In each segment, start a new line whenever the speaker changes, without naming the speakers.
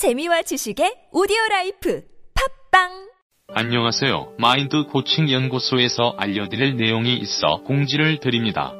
재미와 지식의 오디오 라이프 팝빵
안녕하세요. 마인드 코칭 연구소에서 알려드릴 내용이 있어 공지를 드립니다.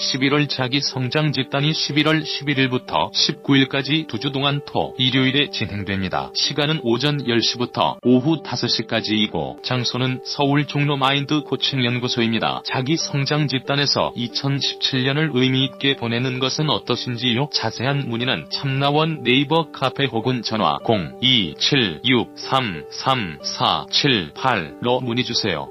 11월 자기 성장 집단이 11월 11일부터 19일까지 두 주 동안 토, 일요일에 진행됩니다. 시간은 오전 10시부터 오후 5시까지이고 장소는 서울 종로 마인드 코칭 연구소입니다. 자기 성장 집단에서 2017년을 의미 있게 보내는 것은 어떠신지요? 자세한 문의는 참나원 네이버 카페 혹은 전화 02-763-3478로 문의 주세요.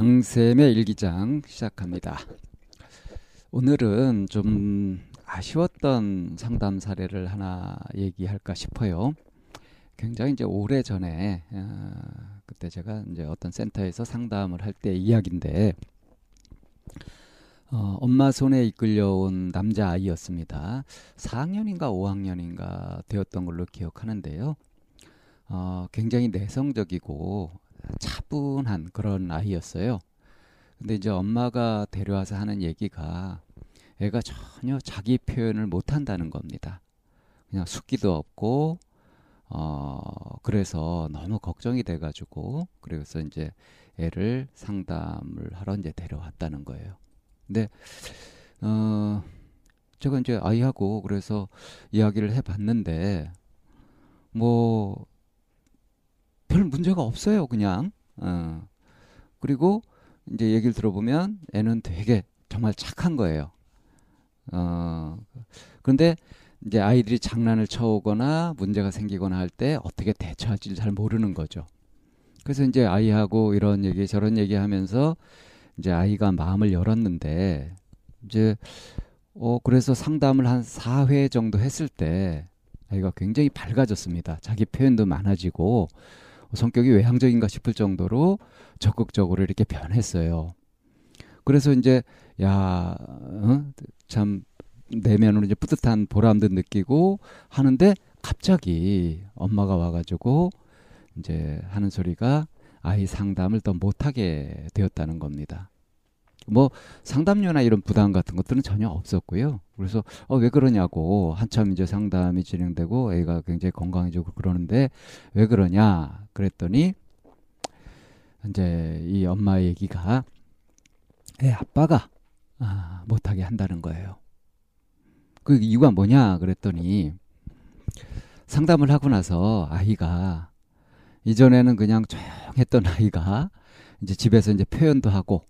방쌤의 일기장 시작합니다. 오늘은 좀 아쉬웠던 상담 사례를 하나 얘기할까 싶어요. 굉장히 이제 오래 전에 어, 그때 제가 이제 어떤 센터에서 상담을 할 때 이야기인데 어, 엄마 손에 이끌려온 남자 아이였습니다. 4학년인가 5학년인가 되었던 걸로 기억하는데요. 어, 굉장히 내성적이고 차분한 그런 아이였어요. 근데 이제 엄마가 데려와서 하는 얘기가 애가 전혀 자기 표현을 못 한다는 겁니다. 그냥 숙기도 없고, 어, 그래서 너무 걱정이 돼 가지고, 그래서 이제 애를 상담을 하러 이제 데려왔다는 거예요. 근데, 어, 제가 이제 아이하고 그래서 이야기를 해 봤는데, 뭐, 별 문제가 없어요, 그냥. 어. 그리고 이제 얘기를 들어보면 애는 되게 정말 착한 거예요. 어. 그런데 이제 아이들이 장난을 쳐오거나 문제가 생기거나 할 때 어떻게 대처할지 잘 모르는 거죠. 그래서 이제 아이하고 이런 얘기 저런 얘기 하면서 이제 아이가 마음을 열었는데 이제 어 그래서 상담을 한 4회 정도 했을 때 아이가 굉장히 밝아졌습니다. 자기 표현도 많아지고 성격이 외향적인가 싶을 정도로 적극적으로 이렇게 변했어요. 그래서 이제 야, 어? 참 내면으로 이제 뿌듯한 보람도 느끼고 하는데 갑자기 엄마가 와가지고 이제 하는 소리가 아이 상담을 더 못하게 되었다는 겁니다. 뭐 상담료나 이런 부담 같은 것들은 전혀 없었고요. 그래서 어, 왜 그러냐고 한참 이제 상담이 진행되고 애가 굉장히 건강해지고 그러는데 왜 그러냐 그랬더니 이제 이 엄마 얘기가 애 아빠가 아, 못하게 한다는 거예요. 그 이유가 뭐냐 그랬더니 상담을 하고 나서 아이가 이전에는 그냥 조용했던 아이가 이제 집에서 이제 표현도 하고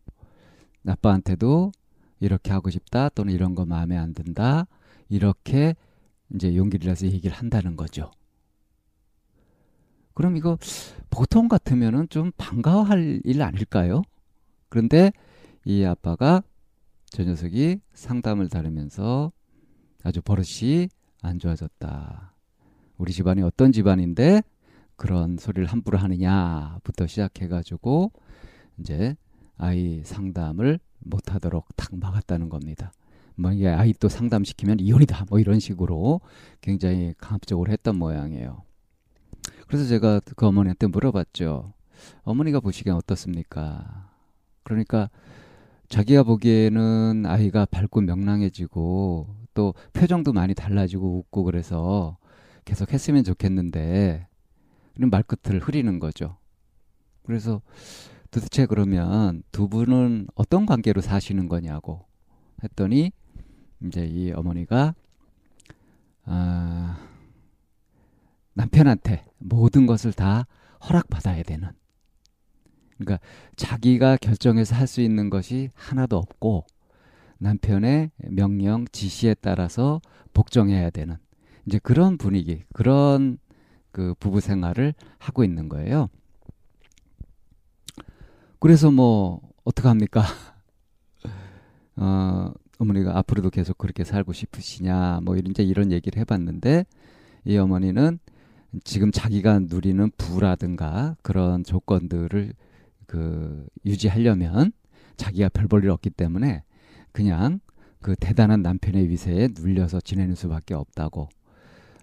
아빠한테도 이렇게 하고 싶다 또는 이런 거 마음에 안 든다 이렇게 이제 용기를 내서 얘기를 한다는 거죠. 그럼 이거 보통 같으면은 좀 반가워할 일 아닐까요? 그런데 이 아빠가 저 녀석이 상담을 다루면서 아주 버릇이 안 좋아졌다. 우리 집안이 어떤 집안인데 그런 소리를 함부로 하느냐부터 시작해가지고 이제 아이 상담을 못하도록 탁 막았다는 겁니다. 뭐 이게 아이 또 상담시키면 이혼이다 뭐 이런 식으로 굉장히 강압적으로 했던 모양이에요. 그래서 제가 그 어머니한테 물어봤죠. 어머니가 보시기엔 어떻습니까? 그러니까 자기가 보기에는 아이가 밝고 명랑해지고 또 표정도 많이 달라지고 웃고 그래서 계속 했으면 좋겠는데 말끝을 흐리는 거죠. 그래서 도대체 그러면 두 분은 어떤 관계로 사시는 거냐고 했더니 이제 이 어머니가 아, 남편한테 모든 것을 다 허락받아야 되는 그러니까 자기가 결정해서 할 수 있는 것이 하나도 없고 남편의 명령 지시에 따라서 복종해야 되는 이제 그런 분위기 그런 그 부부 생활을 하고 있는 거예요. 그래서 뭐 어떡합니까? 어, 어머니가 앞으로도 계속 그렇게 살고 싶으시냐 뭐 이런 이제 이런 얘기를 해봤는데 이 어머니는 지금 자기가 누리는 부라든가 그런 조건들을 그 유지하려면 자기가 별 볼 일 없기 때문에 그냥 그 대단한 남편의 위세에 눌려서 지내는 수밖에 없다고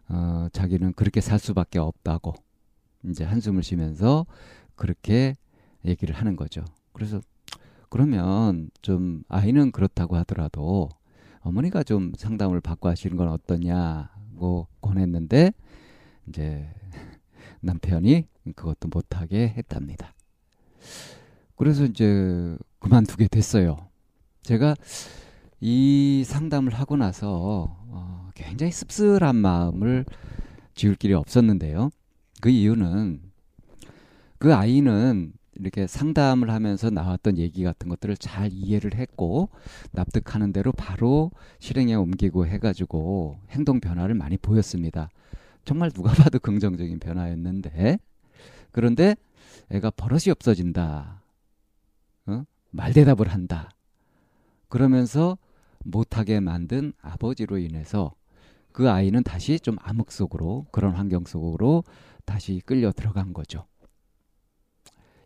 어, 자기는 그렇게 살 수밖에 없다고 이제 한숨을 쉬면서 그렇게 얘기를 하는 거죠. 그래서 그러면 좀 아이는 그렇다고 하더라도 어머니가 좀 상담을 받고 하시는 건 어떠냐고 권했는데 이제 남편이 그것도 못하게 했답니다. 그래서 이제 그만두게 됐어요. 제가 이 상담을 하고 나서 어, 굉장히 씁쓸한 마음을 지울 길이 없었는데요. 그 이유는 그 아이는 이렇게 상담을 하면서 나왔던 얘기 같은 것들을 잘 이해를 했고 납득하는 대로 바로 실행에 옮기고 해가지고 행동 변화를 많이 보였습니다. 정말 누가 봐도 긍정적인 변화였는데 그런데 애가 버릇이 없어진다. 어? 말대답을 한다. 그러면서 못하게 만든 아버지로 인해서 그 아이는 다시 좀 암흑 속으로 그런 환경 속으로 다시 끌려 들어간 거죠.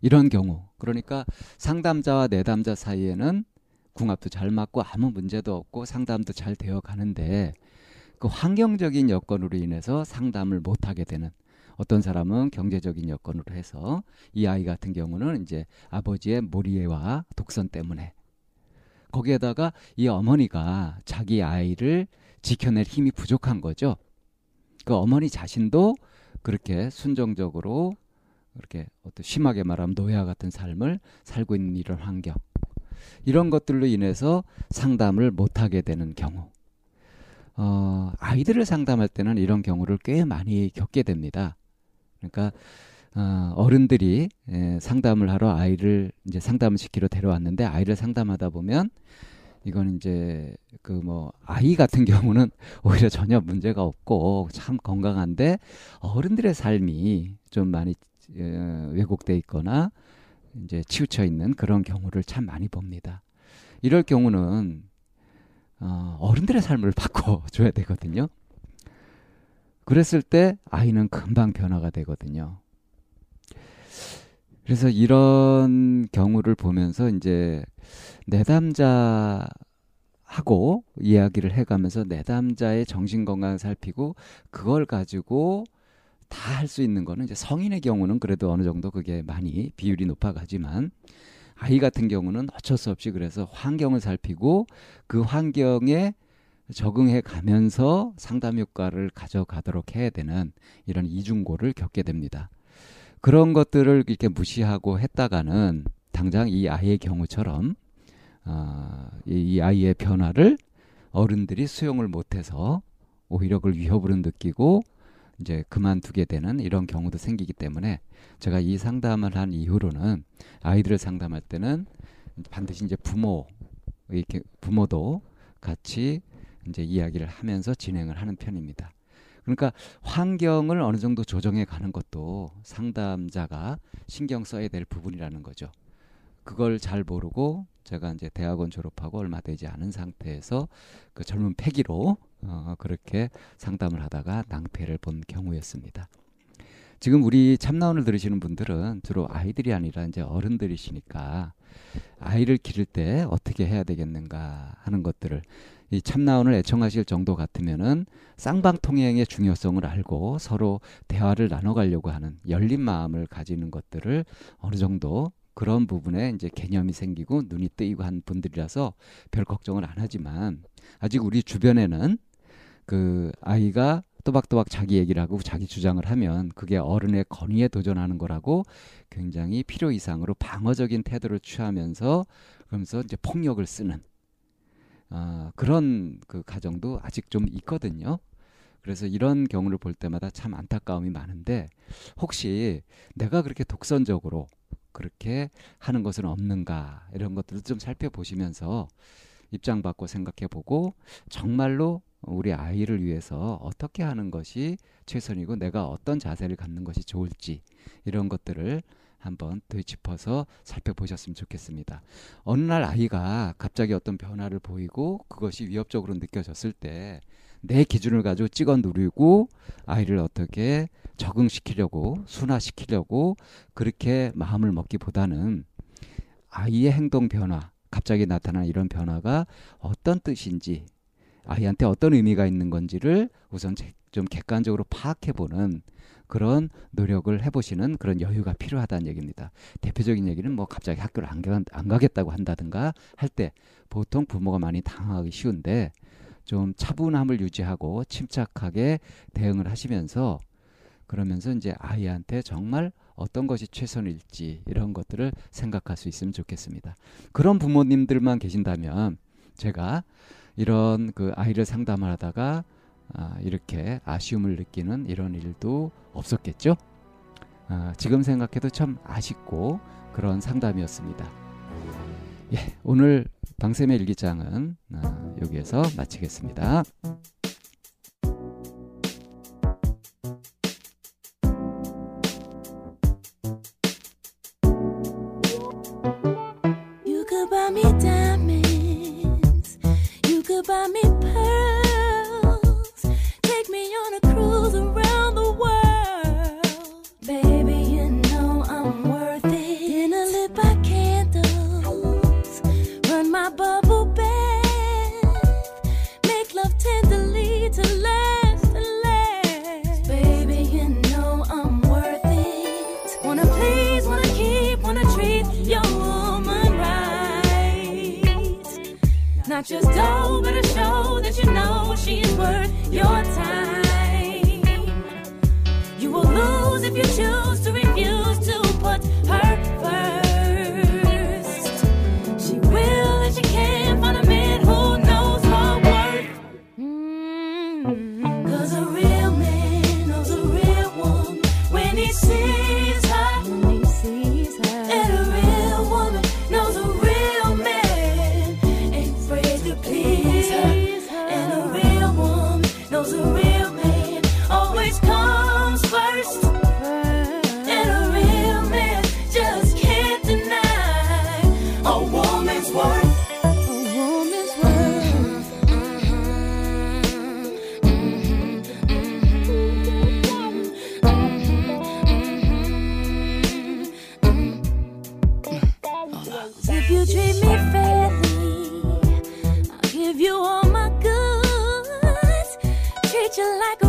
이런 경우 그러니까 상담자와 내담자 사이에는 궁합도 잘 맞고 아무 문제도 없고 상담도 잘 되어 가는데 그 환경적인 여건으로 인해서 상담을 못 하게 되는 어떤 사람은 경제적인 여건으로 해서 이 아이 같은 경우는 이제 아버지의 모리에와 독선 때문에 거기에다가 이 어머니가 자기 아이를 지켜낼 힘이 부족한 거죠. 그 어머니 자신도 그렇게 순정적으로 그렇게 어떤 심하게 말하면 노예 같은 삶을 살고 있는 이런 환경 이런 것들로 인해서 상담을 못하게 되는 경우 어, 아이들을 상담할 때는 이런 경우를 꽤 많이 겪게 됩니다. 그러니까 어, 어른들이 예, 상담을 하러 아이를 이제 상담을 시키러 데려왔는데 아이를 상담하다 보면 이건 이제 그 뭐 아이 같은 경우는 오히려 전혀 문제가 없고 참 건강한데 어른들의 삶이 좀 많이 예, 왜곡돼 있거나 이제 치우쳐 있는 그런 경우를 참 많이 봅니다. 이럴 경우는 어, 어른들의 삶을 바꿔줘야 되거든요. 그랬을 때 아이는 금방 변화가 되거든요. 그래서 이런 경우를 보면서 이제 내담자하고 이야기를 해가면서 내담자의 정신 건강을 살피고 그걸 가지고 다 할 수 있는 거는 이제 성인의 경우는 그래도 어느 정도 그게 많이 비율이 높아가지만 아이 같은 경우는 어쩔 수 없이 그래서 환경을 살피고 그 환경에 적응해 가면서 상담 효과를 가져가도록 해야 되는 이런 이중고를 겪게 됩니다. 그런 것들을 이렇게 무시하고 했다가는 당장 이 아이의 경우처럼 어, 이 아이의 변화를 어른들이 수용을 못해서 오히려 그걸 위협으로 느끼고 이제 그만두게 되는 이런 경우도 생기기 때문에 제가 이 상담을 한 이후로는 아이들을 상담할 때는 반드시 이제 부모 이렇게 부모도 같이 이제 이야기를 하면서 진행을 하는 편입니다. 그러니까 환경을 어느 정도 조정해 가는 것도 상담자가 신경 써야 될 부분이라는 거죠. 그걸 잘 모르고 제가 이제 대학원 졸업하고 얼마 되지 않은 상태에서 그 젊은 패기로 어, 그렇게 상담을 하다가 낭패를 본 경우였습니다. 지금 우리 참나원을 들으시는 분들은 주로 아이들이 아니라 이제 어른들이시니까 아이를 기를 때 어떻게 해야 되겠는가 하는 것들을 이 참나원을 애청하실 정도 같으면은 쌍방통행의 중요성을 알고 서로 대화를 나눠가려고 하는 열린 마음을 가지는 것들을 어느 정도 그런 부분에 이제 개념이 생기고 눈이 뜨이고 한 분들이라서 별 걱정을 안 하지만 아직 우리 주변에는 그 아이가 또박또박 자기 얘기를 하고 자기 주장을 하면 그게 어른의 권위에 도전하는 거라고 굉장히 필요 이상으로 방어적인 태도를 취하면서 그러면서 이제 폭력을 쓰는 아, 그런 그 가정도 아직 좀 있거든요. 그래서 이런 경우를 볼 때마다 참 안타까움이 많은데 혹시 내가 그렇게 독선적으로 그렇게 하는 것은 없는가 이런 것들을 좀 살펴보시면서 입장 바꿔 생각해 보고 정말로 우리 아이를 위해서 어떻게 하는 것이 최선이고 내가 어떤 자세를 갖는 것이 좋을지 이런 것들을 한번 되짚어서 살펴보셨으면 좋겠습니다. 어느 날 아이가 갑자기 어떤 변화를 보이고 그것이 위협적으로 느껴졌을 때 내 기준을 가지고 찍어 누르고 아이를 어떻게 적응시키려고 순화시키려고 그렇게 마음을 먹기보다는 아이의 행동 변화, 갑자기 나타난 이런 변화가 어떤 뜻인지 아이한테 어떤 의미가 있는 건지를 우선 좀 객관적으로 파악해 보는 그런 노력을 해보시는 그런 여유가 필요하다는 얘기입니다. 대표적인 얘기는 뭐 갑자기 학교를 안, 가, 안 가겠다고 한다든가 할 때 보통 부모가 많이 당하기 쉬운데 좀 차분함을 유지하고 침착하게 대응을 하시면서 그러면서 이제 아이한테 정말 어떤 것이 최선일지 이런 것들을 생각할 수 있으면 좋겠습니다. 그런 부모님들만 계신다면 제가 이런 그 아이를 상담을 하다가 아, 이렇게 아쉬움을 느끼는 이런 일도 없었겠죠. 아, 지금 생각해도 참 아쉽고 그런 상담이었습니다. 예, 오늘 방쌤의 일기장은 아, 여기에서 마치겠습니다.
Not just dough, but a show that you know she she's worth your time. You like